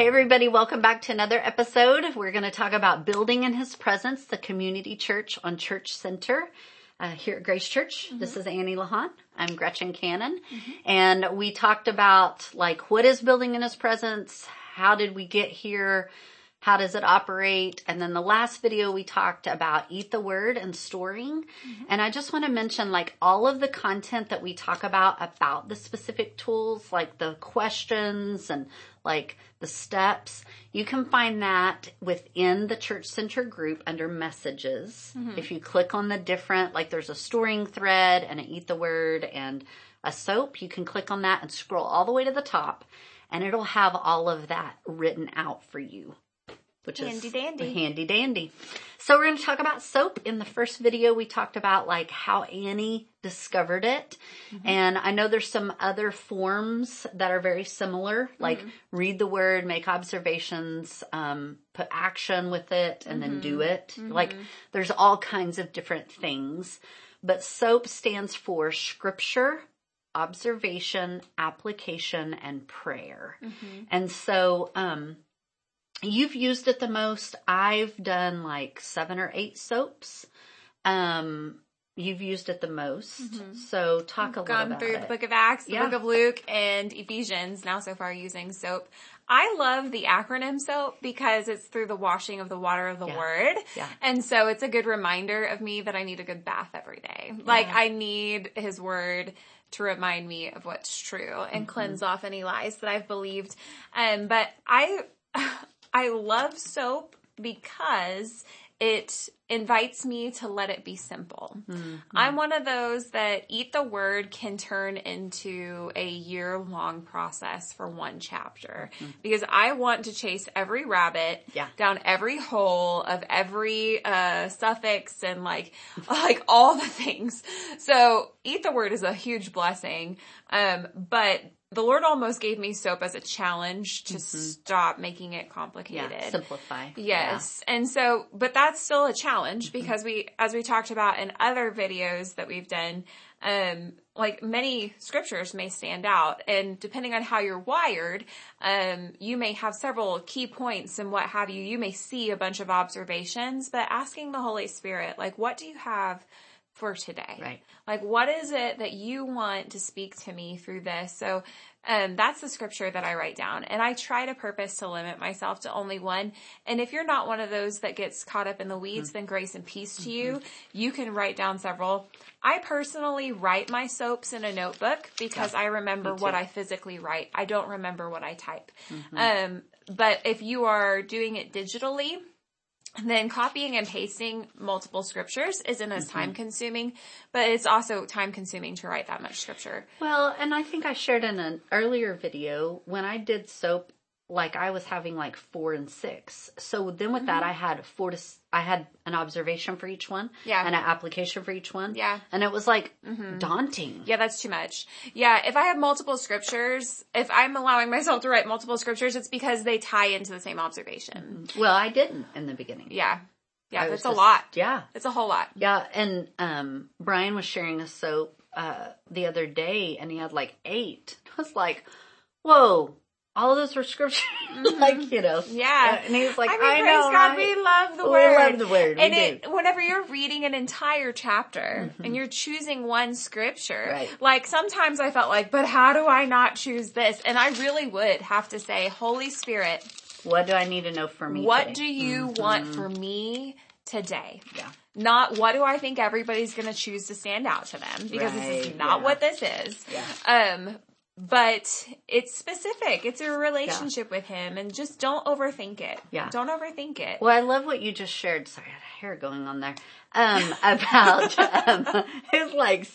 Hey everybody, welcome back to another episode. We're going to talk about building in His presence, the community church on Church Center. Uh, here at Grace Church. Mm-hmm. This is Annie Lahan. I'm Gretchen Cannon. Mm-hmm. And we talked about like what is building in his presence? How did we get here? How does it operate? And then the last video we talked about eat the word and storying. Mm-hmm. And I just want to mention like all of the content that we talk about about the specific tools, like the questions and like the steps. You can find that within the Church Center group under messages. Mm-hmm. If you click on the different, like there's a storying thread and an eat the word and a soap, you can click on that and scroll all the way to the top and it'll have all of that written out for you which handy is dandy. handy dandy. So we're going to talk about soap. In the first video, we talked about like how Annie discovered it. Mm-hmm. And I know there's some other forms that are very similar, like mm-hmm. read the word, make observations, um, put action with it and mm-hmm. then do mm-hmm. it. Mm-hmm. Like there's all kinds of different things, but SOAP stands for scripture, observation, application, and prayer. Mm-hmm. And so, um, you've used it the most. I've done like seven or eight soaps. Um, you've used it the most. Mm-hmm. So talk I've a little gone through it. the book of Acts, the yeah. book of Luke, and Ephesians now so far using soap. I love the acronym SOAP because it's through the washing of the water of the yeah. word. Yeah. And so it's a good reminder of me that I need a good bath every day. Like I need his word to remind me of what's true and mm-hmm. cleanse off any lies that I've believed. Um, but I, I love soap because it invites me to let it be simple. Mm-hmm. I'm one of those that eat the word can turn into a year long process for one chapter mm-hmm. because I want to chase every rabbit yeah. down every hole of every uh, suffix and like like all the things. So eat the word is a huge blessing. Um, but the Lord almost gave me soap as a challenge to mm-hmm. stop making it complicated. Yeah, simplify. Yes. Yeah. And so, but that's still a challenge mm-hmm. because we, as we talked about in other videos that we've done, um, like many scriptures may stand out and depending on how you're wired, um, you may have several key points and what have you. You may see a bunch of observations, but asking the Holy Spirit, like, what do you have for today. Right. Like, what is it that you want to speak to me through this? So, um, that's the scripture that I write down. And I try to purpose to limit myself to only one. And if you're not one of those that gets caught up in the weeds, mm-hmm. then grace and peace to you. Mm-hmm. You can write down several. I personally write my soaps in a notebook because yeah, I remember what I physically write. I don't remember what I type. Mm-hmm. Um, but if you are doing it digitally, then copying and pasting multiple scriptures isn't as mm-hmm. time consuming, but it's also time consuming to write that much scripture. Well, and I think I shared in an earlier video when I did soap like I was having like four and six. So then with mm-hmm. that, I had four to, I had an observation for each one. Yeah. And an application for each one. Yeah. And it was like mm-hmm. daunting. Yeah, that's too much. Yeah. If I have multiple scriptures, if I'm allowing myself to write multiple scriptures, it's because they tie into the same observation. Mm-hmm. Well, I didn't in the beginning. Yeah. Yeah. That's a lot. Yeah. It's a whole lot. Yeah. And, um, Brian was sharing a soap, uh, the other day and he had like eight. I was like, whoa, all of those were scripture, mm-hmm. like you know. Yeah, and he's like, I, mean, I praise know, God, I, we love the word. We love the word, and we it, do. whenever you're reading an entire chapter mm-hmm. and you're choosing one scripture, right. like sometimes I felt like, but how do I not choose this? And I really would have to say, Holy Spirit, what do I need to know for me? What today? do you mm-hmm. want for me today? Yeah. Not what do I think everybody's going to choose to stand out to them because right. this is not yeah. what this is. Yeah. Um, but it's specific. It's a relationship yeah. with him and just don't overthink it. Yeah. Don't overthink it. Well, I love what you just shared. Sorry, I had hair going on there. Um, about, um, it's like,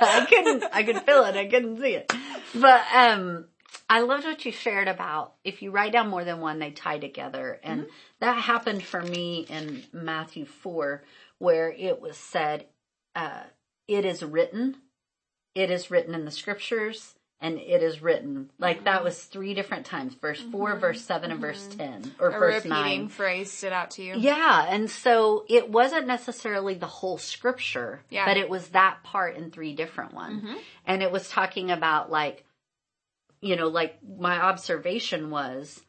I couldn't, I could feel it. I couldn't see it. But, um, I loved what you shared about if you write down more than one, they tie together. And mm-hmm. that happened for me in Matthew 4, where it was said, uh, it is written, it is written in the scriptures, and it is written. Like mm-hmm. that was three different times. Verse 4, mm-hmm. verse 7, and verse mm-hmm. 10. Or A verse 9. phrase stood out to you. Yeah. And so it wasn't necessarily the whole scripture, yeah. but it was that part in three different ones. Mm-hmm. And it was talking about like, you know, like my observation was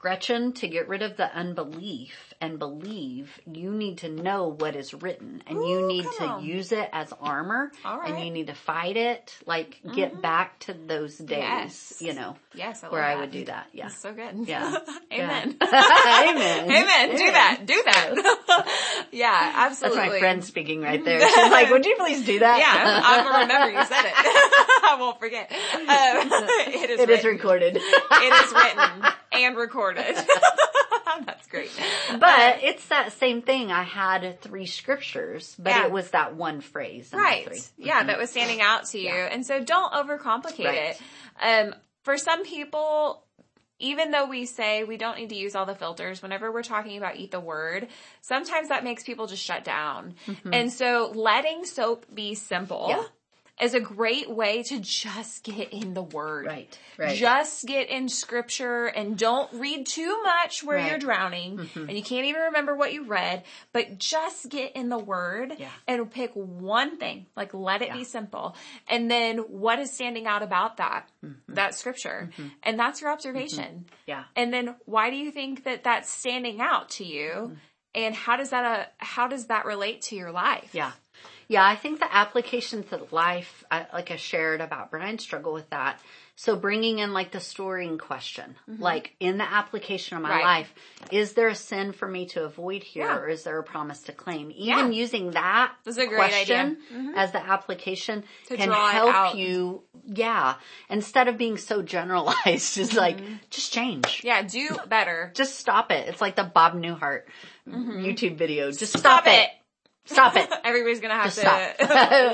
Gretchen, to get rid of the unbelief and believe, you need to know what is written and Ooh, you need to on. use it as armor and you need to fight it. Like mm-hmm. get back to those days, yes. you know. Yes, I where I would do that. Yeah. That's so good. Yeah. Amen. Amen. Amen. Do that. Do that. yeah, absolutely. That's my friend speaking right there. She's like, would you please do that? Yeah, I'm gonna remember you said it. I won't forget. Um, it is, it is recorded. it is written and recorded. That's great. But uh, it's that same thing. I had three scriptures, but yeah. it was that one phrase. Right. Yeah, mm-hmm. that was standing out to you. Yeah. And so don't overcomplicate right. it. Um, for some people, even though we say we don't need to use all the filters whenever we're talking about eat the word, sometimes that makes people just shut down. Mm-hmm. And so letting soap be simple. Yeah is a great way to just get in the word. Right. Right. Just get in scripture and don't read too much where right. you're drowning mm-hmm. and you can't even remember what you read, but just get in the word yeah. and pick one thing. Like let it yeah. be simple. And then what is standing out about that? Mm-hmm. That scripture. Mm-hmm. And that's your observation. Mm-hmm. Yeah. And then why do you think that that's standing out to you? And how does that, uh, how does that relate to your life? Yeah. Yeah, I think the application to life, like I shared about Brian's struggle with that. So bringing in like the storying question, mm-hmm. like in the application of my right. life, is there a sin for me to avoid here yeah. or is there a promise to claim? Even yeah. using that question mm-hmm. as the application to can help you. Yeah. Instead of being so generalized, just mm-hmm. like, just change. Yeah. Do better. just stop it. It's like the Bob Newhart mm-hmm. YouTube video. Just stop, stop it. it. Stop it. Everybody's gonna have Just to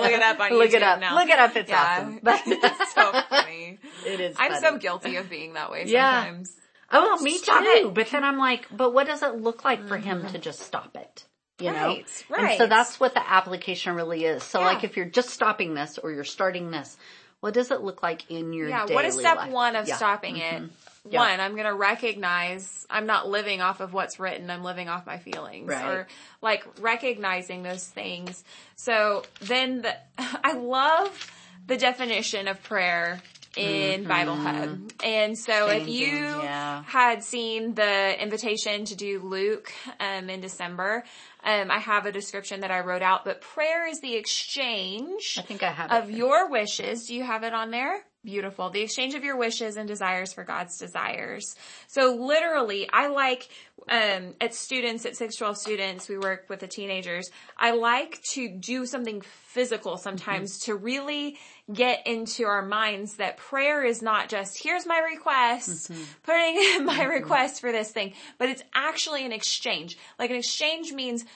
look it up on look YouTube it up. now. Look it up. It's yeah. awesome. it's so funny. It is. I'm so guilty of being that way sometimes. Yeah. Oh, me stop too. It. But then I'm like, but what does it look like for him to just stop it? You right, know? Right. And so that's what the application really is. So yeah. like if you're just stopping this or you're starting this, what does it look like in your yeah, what is step life? one of yeah. stopping mm-hmm. it? Yeah. One, I'm going to recognize I'm not living off of what's written. I'm living off my feelings right. or like recognizing those things. So then the, I love the definition of prayer in mm-hmm. Bible Hub. And so if you yeah. had seen the invitation to do Luke um, in December, um, I have a description that I wrote out, but prayer is the exchange I think I have of your wishes. Do you have it on there? Beautiful. The exchange of your wishes and desires for God's desires. So literally, I like, um, at students, at 612 students, we work with the teenagers. I like to do something physical sometimes mm-hmm. to really get into our minds that prayer is not just, here's my request, mm-hmm. putting my mm-hmm. request for this thing, but it's actually an exchange. Like an exchange means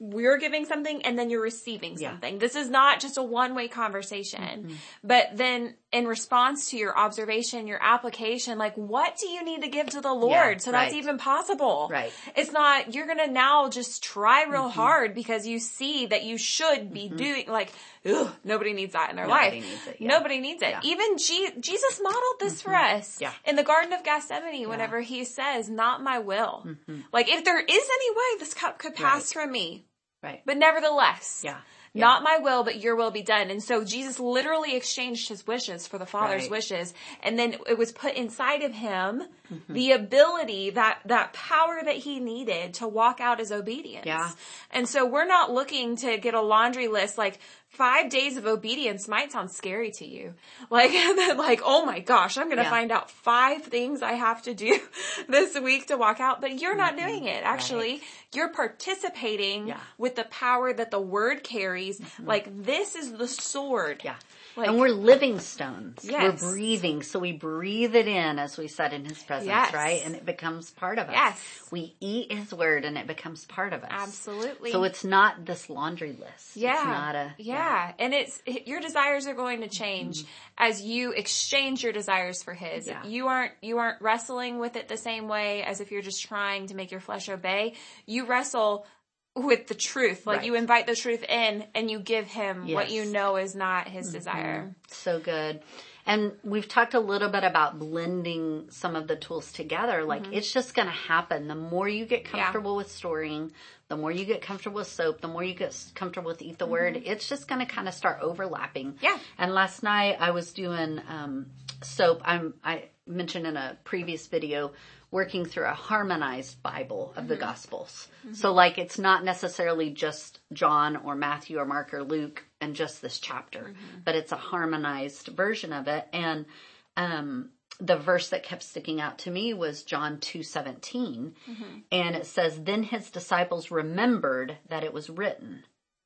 we're giving something and then you're receiving something. Yeah. This is not just a one way conversation. Mm-hmm. But then in response to your observation, your application, like what do you need to give to the Lord yeah, so right. that's even possible? Right. It's not, you're going to now just try real mm-hmm. hard because you see that you should be mm-hmm. doing like, ugh, nobody needs that in their nobody life. Needs it, yeah. Nobody needs it. Even G- Jesus modeled this for mm-hmm. us yeah. in the Garden of Gethsemane whenever he says, not my will. Mm-hmm. Like if there is any way this cup could pass right. from me, Right. But nevertheless. Yeah. Yeah. Not my will, but your will be done. And so Jesus literally exchanged his wishes for the Father's right. wishes. And then it was put inside of him mm-hmm. the ability, that, that power that he needed to walk out his obedience. Yeah. And so we're not looking to get a laundry list like, five days of obedience might sound scary to you. Like, like, oh my gosh, I'm going to yeah. find out five things I have to do this week to walk out, but you're not mm-hmm. doing it. Actually, right. you're participating yeah. with the power that the word carries. Mm-hmm. Like, this is the sword. Yeah. Like, and we're living stones. Yes. We're breathing. So we breathe it in as we said in his presence, yes. right? And it becomes part of us. Yes. We eat his word and it becomes part of us. Absolutely. So it's not this laundry list. Yeah. It's not a, yeah. yeah. And it's, your desires are going to change mm-hmm. as you exchange your desires for his. Yeah. You aren't, you aren't wrestling with it the same way as if you're just trying to make your flesh obey. You wrestle with the truth. Like right. you invite the truth in and you give him yes. what you know is not his mm-hmm. desire. So good. And we've talked a little bit about blending some of the tools together. Like mm-hmm. it's just going to happen. The more you get comfortable yeah. with storying, the more you get comfortable with soap, the more you get comfortable with eat the mm-hmm. word, it's just going to kind of start overlapping. Yeah. And last night I was doing, um, soap, I'm, I mentioned in a previous video, working through a harmonized Bible of mm-hmm. the Gospels. Mm-hmm. So like it's not necessarily just John or Matthew or Mark or Luke and just this chapter, mm-hmm. but it's a harmonized version of it. And, um, the verse that kept sticking out to me was John 2:17 mm-hmm. and it says then his disciples remembered that it was written.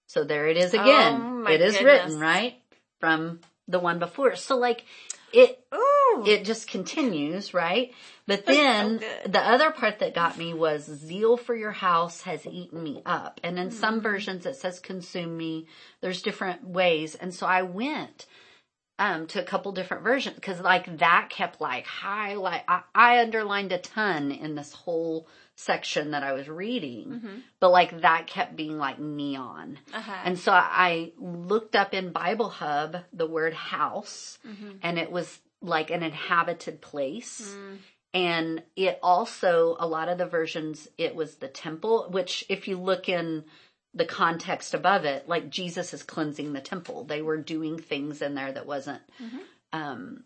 So there it is again. Oh, it is goodness. written, right? From the one before. So like it Ooh. It just continues, right? But then so the other part that got me was zeal for your house has eaten me up. And in mm-hmm. some versions it says consume me. There's different ways. And so I went um, to a couple different versions because like that kept like highlight. I, I underlined a ton in this whole section that I was reading, mm-hmm. but like that kept being like neon. Uh-huh. And so I looked up in Bible Hub the word house mm-hmm. and it was like an inhabited place. Mm. And it also, a lot of the versions, it was the temple, which if you look in the context above it, like Jesus is cleansing the temple. They were doing things in there that wasn't, mm-hmm. um,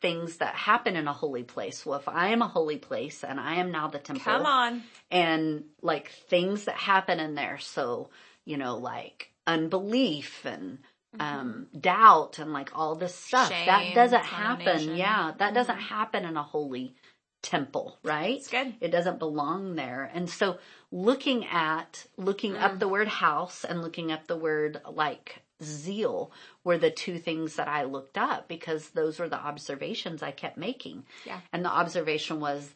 things that happen in a holy place. Well, if I am a holy place and I am now the temple. Come on. And like things that happen in there. So, you know, like unbelief and. Um, doubt and like all this stuff. Shame, that doesn't happen. Yeah. That mm-hmm. doesn't happen in a holy temple, right? It's good. It doesn't belong there. And so looking at, looking mm. up the word house and looking up the word like zeal were the two things that I looked up because those were the observations I kept making. Yeah. And the observation was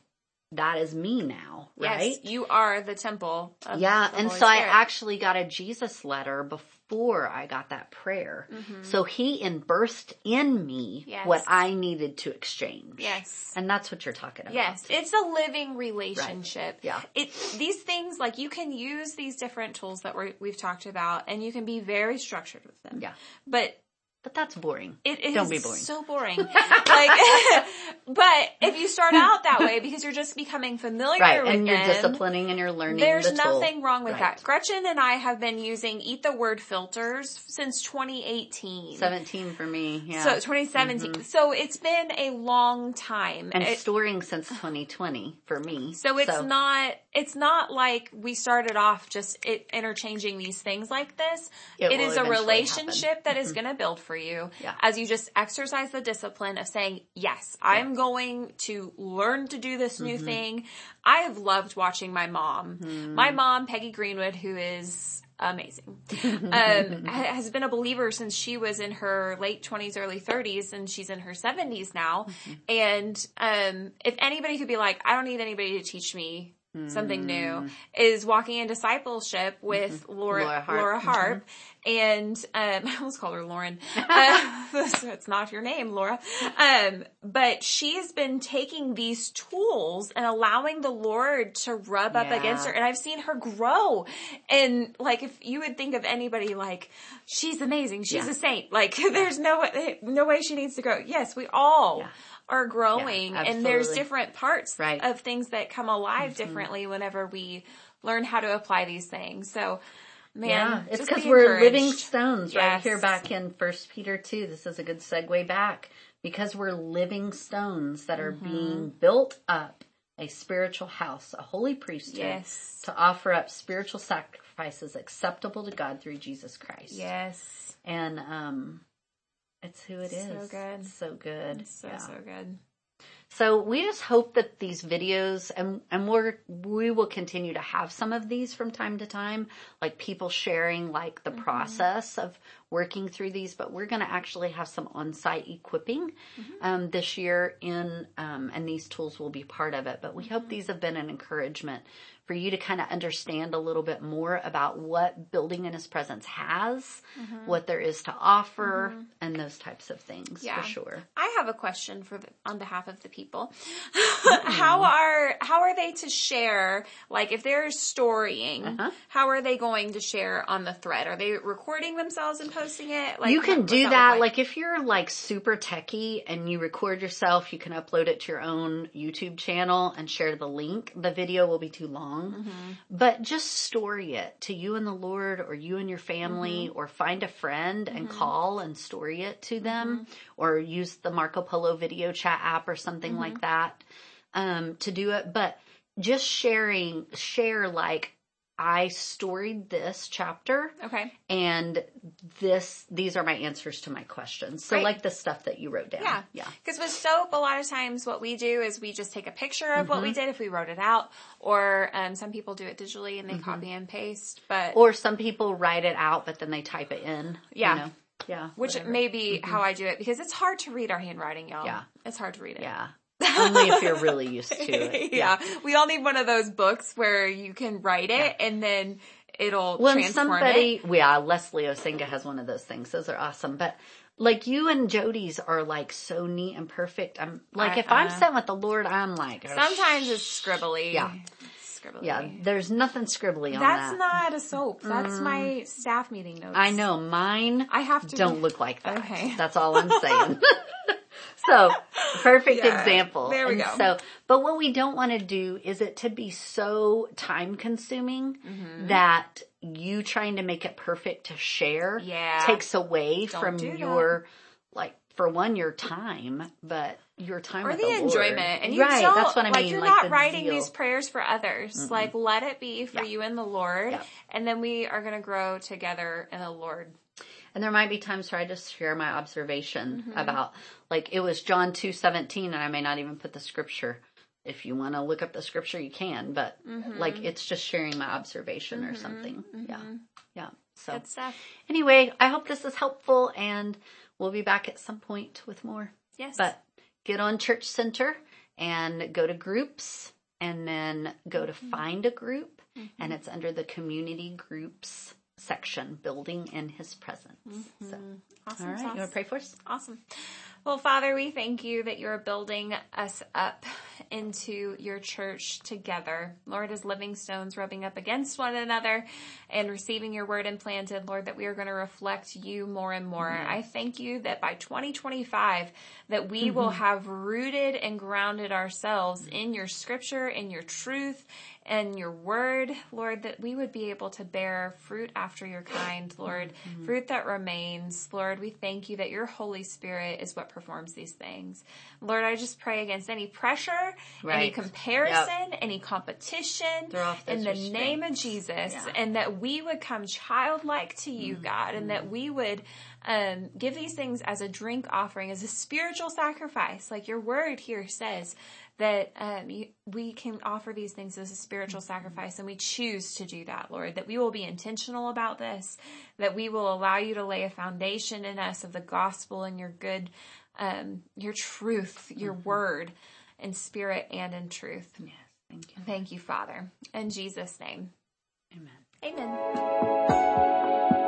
that is me now, right? Yes, you are the temple. yeah. The and Holy so Spirit. I actually got a Jesus letter before before I got that prayer. Mm-hmm. So he birthed in me yes. what I needed to exchange. Yes. And that's what you're talking about. Yes. It's a living relationship. Right. Yeah. It, these things, like you can use these different tools that we have talked about and you can be very structured with them. Yeah. But but that's boring. It is Don't be boring. so boring. like, but if you start out that way because you're just becoming familiar right, with and you're them, disciplining and you're learning. There's the nothing wrong with right. that. Gretchen and I have been using Eat the Word filters since 2018. 17 for me. Yeah. So 2017. Mm-hmm. So it's been a long time. And it, storying since 2020 for me. So it's so. not, it's not like we started off just it, interchanging these things like this. it, it is a relationship happen. that is mm-hmm. going to build for for you yeah. as you just exercise the discipline of saying, yes, I'm going to learn to do this new mm-hmm. thing. I have loved watching my mom, mm. my mom, Peggy Greenwood, who is amazing, um, has been a believer since she was in her late 20s, early 30s, and she's in her 70s now. Mm-hmm. And um, if anybody could be like, I don't need anybody to teach me something new mm. is walking in discipleship with mm-hmm. Laura Laura Harp, Laura Harp. Mm-hmm. and um, I almost called her Lauren. uh, it's not your name, Laura. Um, but she's been taking these tools and allowing the Lord to rub yeah. up against her, and I've seen her grow. And like, if you would think of anybody like she's amazing, she's yeah. a saint. Like, there's no no way she needs to grow. Yes, we all. Yeah are growing yeah, and there's different parts right. of things that come alive mm-hmm. differently whenever we learn how to apply these things. So man, yeah, it's because be we're living stones yes. right here back in first Peter 2. This is a good segue back because we're living stones that are mm-hmm. being built up a spiritual house, a holy priesthood yes. to offer up spiritual sacrifices acceptable to God through Jesus Christ. Yes. And, um, it's who it is. So good. It's so good. So, yeah. so good. So we just hope that these videos and, and we're, we will continue to have some of these from time to time, like people sharing like the mm-hmm. process of working through these, but we're going to actually have some on-site equipping, mm-hmm. um, this year in, um, and these tools will be part of it, but we mm-hmm. hope these have been an encouragement for you to kind of understand a little bit more about what building in his presence has, mm-hmm. what there is to offer, mm-hmm. and those types of things yeah. for sure. I have a question for the, on behalf of the people. Mm-hmm. how are how are they to share? Like if they're storying, uh-huh. how are they going to share on the thread? Are they recording themselves and posting? Posting it? Like, you can do that. like? like? if you're like super techie and you record yourself, you can upload it to your own YouTube channel and share the link. The video will be too long, mm-hmm. but just story it to you and the Lord or you and your family mm-hmm. or find a friend and mm-hmm. call and story it to them mm-hmm. or use the Marco Polo video chat app or something like mm-hmm. that, um, to do it. But just sharing, share like, I storied this chapter. Okay. And this, these are my answers to my questions. So like the stuff that you wrote down. Yeah. Yeah. Cause with soap, a lot of times what we do is we just take a picture of mm-hmm. what we mm-hmm. did if we wrote it out or, um, some people do it digitally and they mm-hmm. copy and paste, but. Or some people write it out, but then they type it in. Yeah. You know? Yeah. Which whatever. may be mm-hmm. how I do it because it's hard to read our handwriting, y'all. Yeah. It's hard to read it. Yeah. Only if you're really used to it. Yeah. yeah. We all need one of those books where you can write it yeah. and then it'll when transform somebody, it. Yeah, Leslie Osinga has one of those things. Those are awesome. But like you and Jody's are like so neat and perfect. I'm like, I, if uh, I'm sent with the Lord, I'm like, oh, sometimes it's scribbly. Yeah. Scribbly. Yeah, there's nothing scribbly on that. That's that. not a soap. That's mm. my staff meeting notes. I know mine. I have to don't look like that. Okay, that's all I'm saying. so perfect yeah, example. There we and go. So, but what we don't want to do is it to be so time consuming mm-hmm. that you trying to make it perfect to share yeah. takes away don't from your like for one your time, but your time or the, the, enjoyment. And you right, don't, that's what I mean. Like you're like not writing zeal. these prayers for others. Mm-hmm. Like let it be for yeah. you and the Lord, yeah. and then we are going to grow together in the Lord. And there might be times where I just share my observation mm-hmm. about, like, it was John 2.17 and I may not even put the scripture. If you want to look up the scripture, you can, but mm-hmm. like, it's just sharing my observation mm-hmm. or something. Yeah. Mm-hmm. Yeah. So anyway, I hope this is helpful and we'll be back at some point with more. Yes. But get on Church Center and go to groups and then go to mm-hmm. find a group and mm-hmm. it's under the community groups section, building in his presence. Mm-hmm. So, awesome. All right. Sauce. You want to pray for us? Awesome. Well, Father, we thank you that you're building us up into your church together. Lord, as living stones rubbing up against one another and receiving your word implanted, Lord, that we are going to reflect you more and more. Mm-hmm. I thank you that by 2025, that we mm-hmm. will have rooted and grounded ourselves in your scripture, in your truth, and your word, Lord, that we would be able to bear fruit after your kind, Lord, mm-hmm. fruit that remains. Lord, we thank you that your Holy Spirit is what performs these things. Lord, I just pray against any pressure, right. any comparison, yep. any competition in the name of Jesus, yeah. and that we would come childlike to you, mm-hmm. God, and that we would um, give these things as a drink offering, as a spiritual sacrifice, like your word here says that um, you, we can offer these things as a spiritual sacrifice and we choose to do that, Lord, that we will be intentional about this, that we will allow you to lay a foundation in us of the gospel and your good, um, your truth, your mm-hmm. word in spirit and in truth. Yes, thank you. Thank you, Father. In Jesus' name. Amen. Amen.